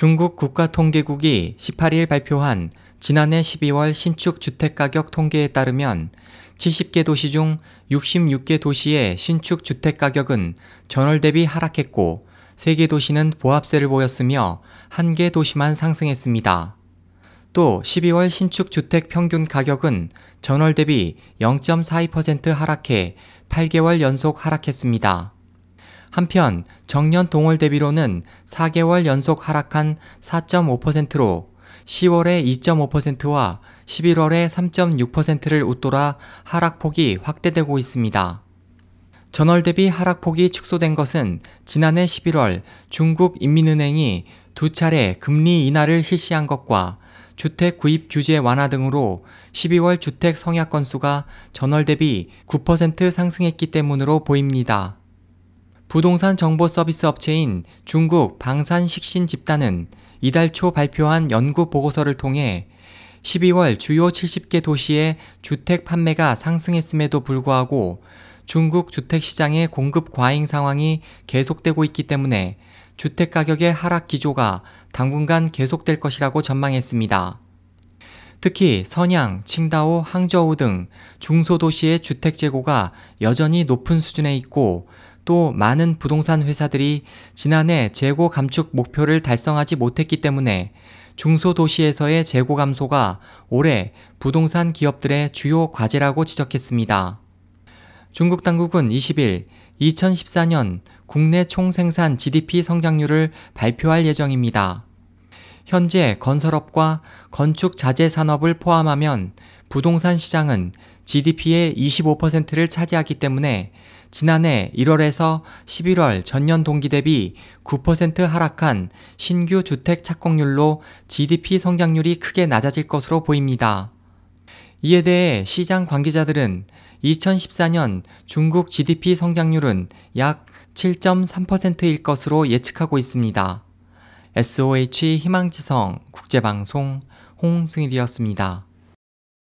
중국 국가통계국이 18일 발표한 지난해 12월 신축 주택가격 통계에 따르면 70개 도시 중 66개 도시의 신축 주택가격은 전월 대비 하락했고 3개 도시는 보합세를 보였으며 1개 도시만 상승했습니다. 또 12월 신축 주택 평균 가격은 전월 대비 0.42% 하락해 8개월 연속 하락했습니다. 한편 정년 동월 대비로는 4개월 연속 하락한 4.5%로 10월에 2.5%와 11월에 3.6%를 웃돌아 하락폭이 확대되고 있습니다. 전월 대비 하락폭이 축소된 것은 지난해 11월 중국 인민은행이 두 차례 금리 인하를 실시한 것과 주택 구입 규제 완화 등으로 12월 주택 성약 건수가 전월 대비 9% 상승했기 때문으로 보입니다. 부동산 정보 서비스 업체인 중국 방산식신 집단은 이달 초 발표한 연구 보고서를 통해 12월 주요 70개 도시의 주택 판매가 상승했음에도 불구하고 중국 주택 시장의 공급 과잉 상황이 계속되고 있기 때문에 주택 가격의 하락 기조가 당분간 계속될 것이라고 전망했습니다. 특히 선양, 칭다오, 항저우 등 중소도시의 주택 재고가 여전히 높은 수준에 있고 또 많은 부동산 회사들이 지난해 재고 감축 목표를 달성하지 못했기 때문에 중소도시에서의 재고 감소가 올해 부동산 기업들의 주요 과제라고 지적했습니다. 중국 당국은 20일 2014년 국내 총생산 GDP 성장률을 발표할 예정입니다. 현재 건설업과 건축 자재 산업을 포함하면 부동산 시장은 GDP의 25%를 차지하기 때문에 지난해 1월에서 11월 전년 동기 대비 9% 하락한 신규 주택 착공률로 GDP 성장률이 크게 낮아질 것으로 보입니다. 이에 대해 시장 관계자들은 2014년 중국 GDP 성장률은 약 7.3%일 것으로 예측하고 있습니다. SOH 희망지성 국제방송 홍승일이었습니다.